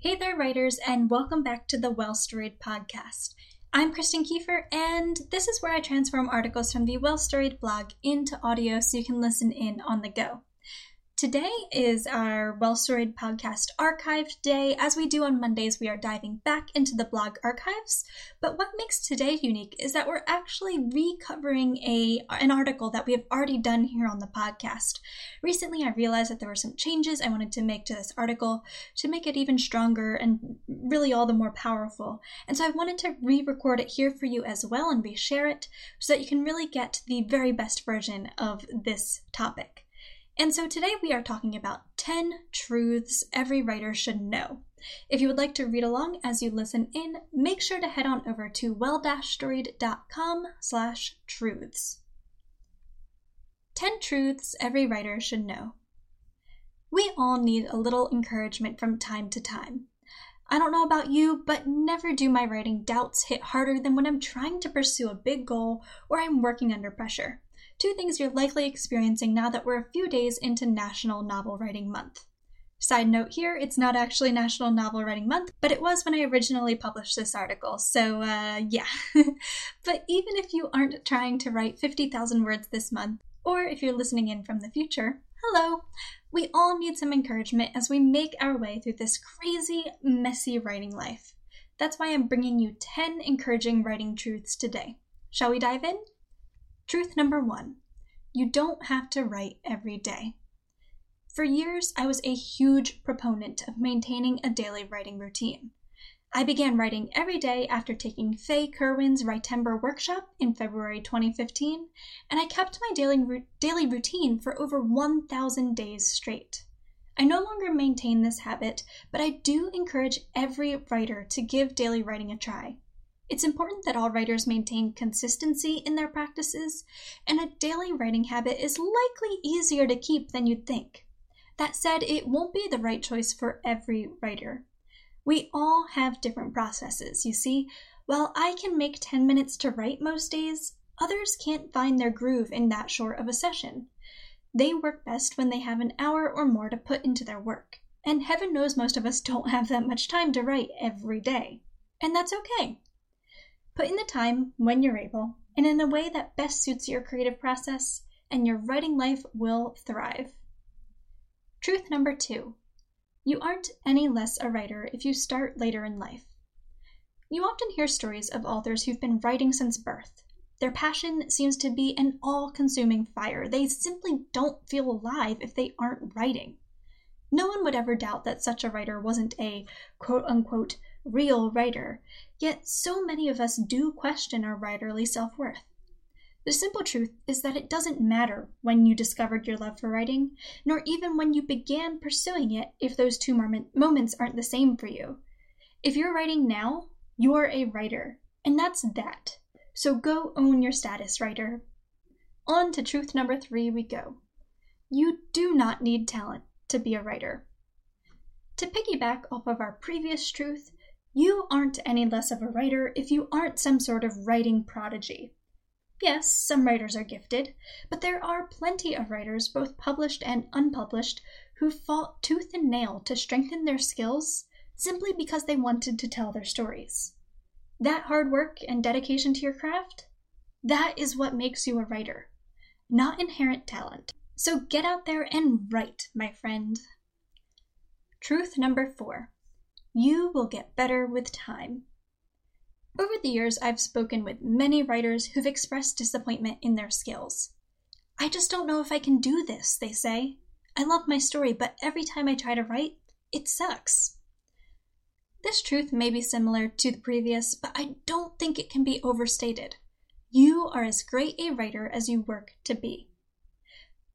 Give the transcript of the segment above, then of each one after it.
Hey there, writers, and welcome back to the Well Storied podcast. I'm Kristen Kieffer, and this is where I transform articles from the Well Storied blog into audio so you can listen in on the go. Today is our Well Storied podcast archived day. As we do on Mondays, we are diving back into the blog archives. But what makes today unique is that we're actually recovering a an article that we have already done here on the podcast. Recently, I realized that there were some changes I wanted to make to this article to make it even stronger and really all the more powerful. And so I wanted to re-record it here for you as well and reshare it so that you can really get the very best version of this topic. And so today we are talking about 10 truths every writer should know. If you would like to read along as you listen in, make sure to head on over to well-storied.com slash truths. 10 truths every writer should know. We all need a little encouragement from time to time. I don't know about you, but never do my writing doubts hit harder than when I'm trying to pursue a big goal or I'm working under pressure two things you're likely experiencing now that we're a few days into National Novel Writing Month. Side note here, it's not actually National Novel Writing Month, but it was when I originally published this article, so uh, yeah. but even if you aren't trying to write 50,000 words this month, or if you're listening in from the future, hello! We all need some encouragement as we make our way through this crazy, messy writing life. That's why I'm bringing you 10 encouraging writing truths today. Shall we dive in? Truth number one you don't have to write every day. For years, I was a huge proponent of maintaining a daily writing routine. I began writing every day after taking Faye Kirwin's Writember workshop in February 2015, and I kept my daily, daily routine for over 1,000 days straight. I no longer maintain this habit, but I do encourage every writer to give daily writing a try. It's important that all writers maintain consistency in their practices, and a daily writing habit is likely easier to keep than you'd think. That said, it won't be the right choice for every writer. We all have different processes, you see. While I can make 10 minutes to write most days, others can't find their groove in that short of a session. They work best when they have an hour or more to put into their work. And heaven knows most of us don't have that much time to write every day. And that's okay. Put in the time when you're able and in a way that best suits your creative process, and your writing life will thrive. Truth number two you aren't any less a writer if you start later in life. You often hear stories of authors who've been writing since birth. Their passion seems to be an all consuming fire. They simply don't feel alive if they aren't writing. No one would ever doubt that such a writer wasn't a quote unquote real writer, yet so many of us do question our writerly self worth. The simple truth is that it doesn't matter when you discovered your love for writing, nor even when you began pursuing it if those two moment, moments aren't the same for you. If you're writing now, you're a writer, and that's that. So go own your status, writer. On to truth number three we go. You do not need talent to be a writer. To piggyback off of our previous truth, you aren't any less of a writer if you aren't some sort of writing prodigy. Yes, some writers are gifted, but there are plenty of writers, both published and unpublished, who fought tooth and nail to strengthen their skills simply because they wanted to tell their stories. That hard work and dedication to your craft, that is what makes you a writer, not inherent talent. So get out there and write, my friend. Truth number four you will get better with time. Over the years, I've spoken with many writers who've expressed disappointment in their skills. I just don't know if I can do this, they say. I love my story, but every time I try to write, it sucks. This truth may be similar to the previous, but I don't think it can be overstated. You are as great a writer as you work to be.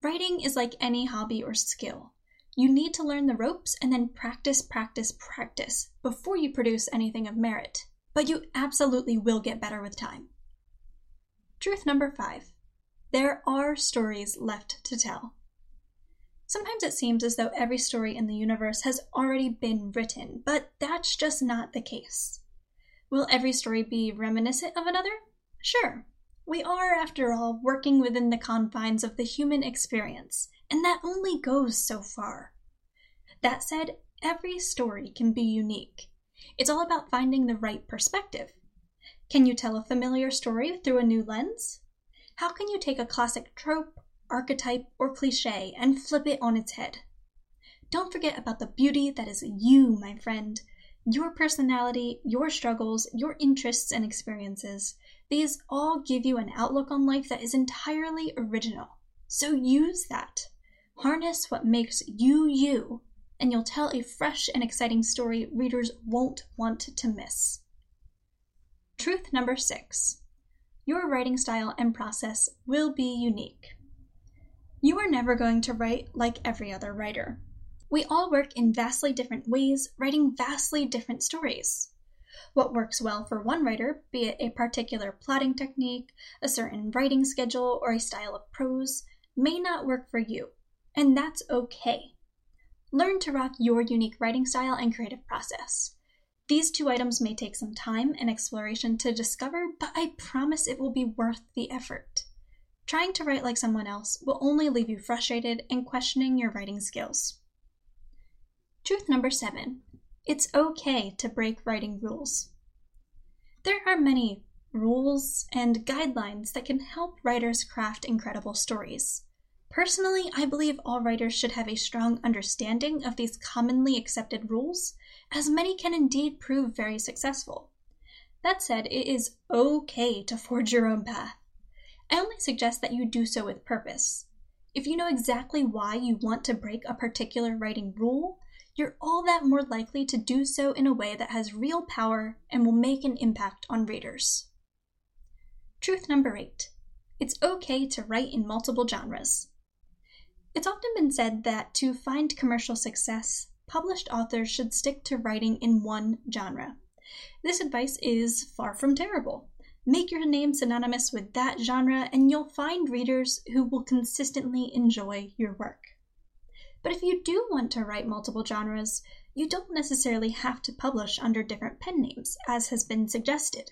Writing is like any hobby or skill. You need to learn the ropes and then practice, practice, practice before you produce anything of merit. But you absolutely will get better with time. Truth number five there are stories left to tell. Sometimes it seems as though every story in the universe has already been written, but that's just not the case. Will every story be reminiscent of another? Sure. We are, after all, working within the confines of the human experience, and that only goes so far. That said, every story can be unique. It's all about finding the right perspective. Can you tell a familiar story through a new lens? How can you take a classic trope, archetype, or cliche and flip it on its head? Don't forget about the beauty that is you, my friend. Your personality, your struggles, your interests and experiences. These all give you an outlook on life that is entirely original. So use that. Harness what makes you you, and you'll tell a fresh and exciting story readers won't want to miss. Truth number six your writing style and process will be unique. You are never going to write like every other writer. We all work in vastly different ways, writing vastly different stories. What works well for one writer, be it a particular plotting technique, a certain writing schedule, or a style of prose, may not work for you, and that's okay. Learn to rock your unique writing style and creative process. These two items may take some time and exploration to discover, but I promise it will be worth the effort. Trying to write like someone else will only leave you frustrated and questioning your writing skills. Truth number seven it's okay to break writing rules. There are many rules and guidelines that can help writers craft incredible stories. Personally, I believe all writers should have a strong understanding of these commonly accepted rules, as many can indeed prove very successful. That said, it is okay to forge your own path. I only suggest that you do so with purpose. If you know exactly why you want to break a particular writing rule, you're all that more likely to do so in a way that has real power and will make an impact on readers. Truth number eight it's okay to write in multiple genres. It's often been said that to find commercial success, published authors should stick to writing in one genre. This advice is far from terrible. Make your name synonymous with that genre, and you'll find readers who will consistently enjoy your work. But if you do want to write multiple genres, you don't necessarily have to publish under different pen names, as has been suggested.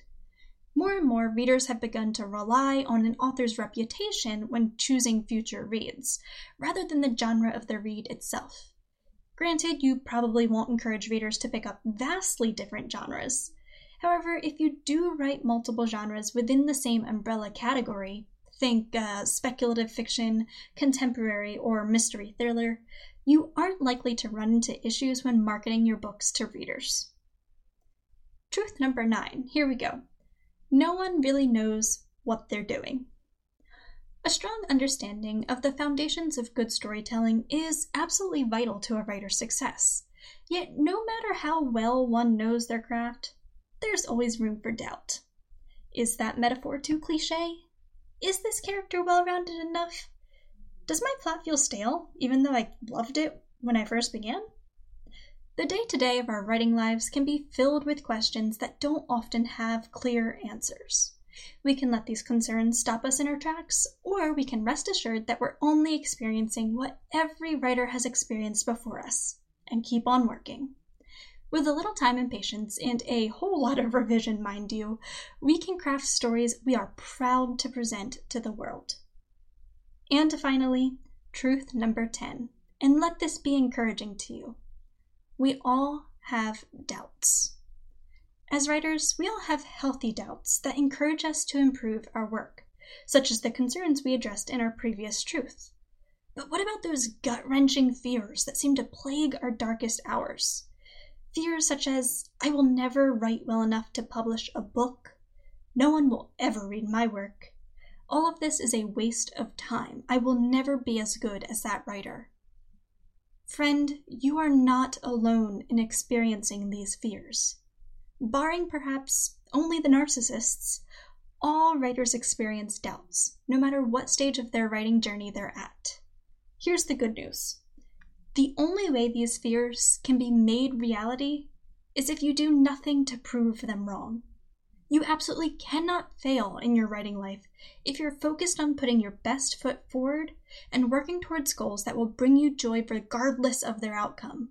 More and more readers have begun to rely on an author's reputation when choosing future reads, rather than the genre of the read itself. Granted, you probably won't encourage readers to pick up vastly different genres. However, if you do write multiple genres within the same umbrella category, think uh, speculative fiction, contemporary, or mystery thriller, you aren't likely to run into issues when marketing your books to readers. Truth number nine here we go no one really knows what they're doing. A strong understanding of the foundations of good storytelling is absolutely vital to a writer's success. Yet, no matter how well one knows their craft, there's always room for doubt. Is that metaphor too cliche? Is this character well rounded enough? Does my plot feel stale, even though I loved it when I first began? The day to day of our writing lives can be filled with questions that don't often have clear answers. We can let these concerns stop us in our tracks, or we can rest assured that we're only experiencing what every writer has experienced before us and keep on working. With a little time and patience, and a whole lot of revision, mind you, we can craft stories we are proud to present to the world. And finally, truth number 10, and let this be encouraging to you. We all have doubts. As writers, we all have healthy doubts that encourage us to improve our work, such as the concerns we addressed in our previous truth. But what about those gut wrenching fears that seem to plague our darkest hours? Fears such as, I will never write well enough to publish a book. No one will ever read my work. All of this is a waste of time. I will never be as good as that writer. Friend, you are not alone in experiencing these fears. Barring perhaps only the narcissists, all writers experience doubts, no matter what stage of their writing journey they're at. Here's the good news the only way these fears can be made reality is if you do nothing to prove them wrong. You absolutely cannot fail in your writing life if you're focused on putting your best foot forward and working towards goals that will bring you joy regardless of their outcome.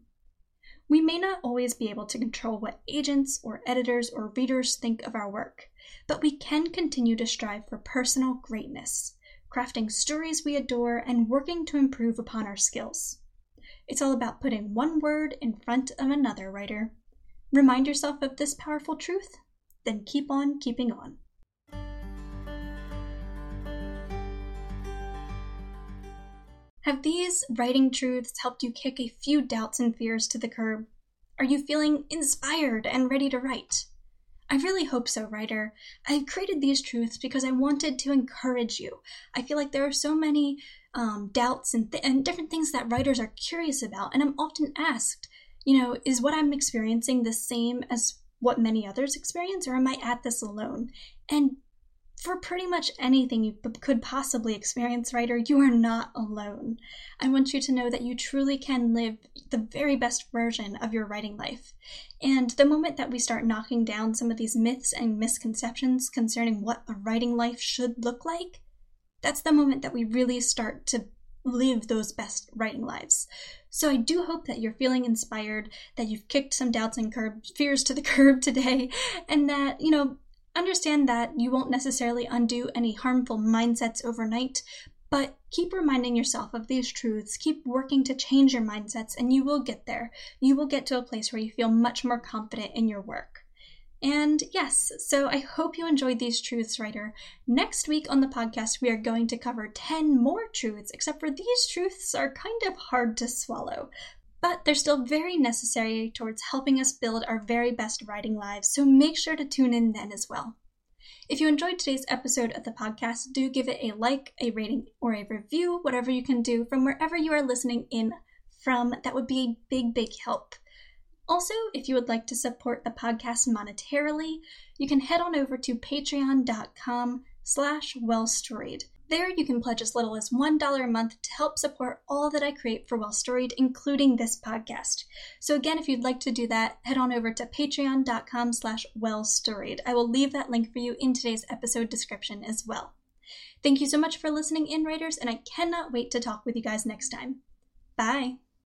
We may not always be able to control what agents or editors or readers think of our work, but we can continue to strive for personal greatness, crafting stories we adore and working to improve upon our skills. It's all about putting one word in front of another, writer. Remind yourself of this powerful truth, then keep on keeping on. Have these writing truths helped you kick a few doubts and fears to the curb? Are you feeling inspired and ready to write? I really hope so, writer. I've created these truths because I wanted to encourage you. I feel like there are so many um, doubts and, th- and different things that writers are curious about, and I'm often asked, you know, is what I'm experiencing the same as what many others experience, or am I at this alone? And for pretty much anything you could possibly experience, writer, you are not alone. I want you to know that you truly can live the very best version of your writing life. And the moment that we start knocking down some of these myths and misconceptions concerning what a writing life should look like, that's the moment that we really start to live those best writing lives. So I do hope that you're feeling inspired, that you've kicked some doubts and curb, fears to the curb today, and that, you know, understand that you won't necessarily undo any harmful mindsets overnight, but keep reminding yourself of these truths, keep working to change your mindsets, and you will get there. You will get to a place where you feel much more confident in your work. And yes, so I hope you enjoyed these truths, writer. Next week on the podcast, we are going to cover 10 more truths, except for these truths are kind of hard to swallow. But they're still very necessary towards helping us build our very best writing lives, so make sure to tune in then as well. If you enjoyed today's episode of the podcast, do give it a like, a rating, or a review, whatever you can do from wherever you are listening in from. That would be a big, big help. Also, if you would like to support the podcast monetarily, you can head on over to patreon.com slash wellstoried. There you can pledge as little as $1 a month to help support all that I create for Well Storied, including this podcast. So again, if you'd like to do that, head on over to patreon.com slash wellstoried. I will leave that link for you in today's episode description as well. Thank you so much for listening in, writers, and I cannot wait to talk with you guys next time. Bye!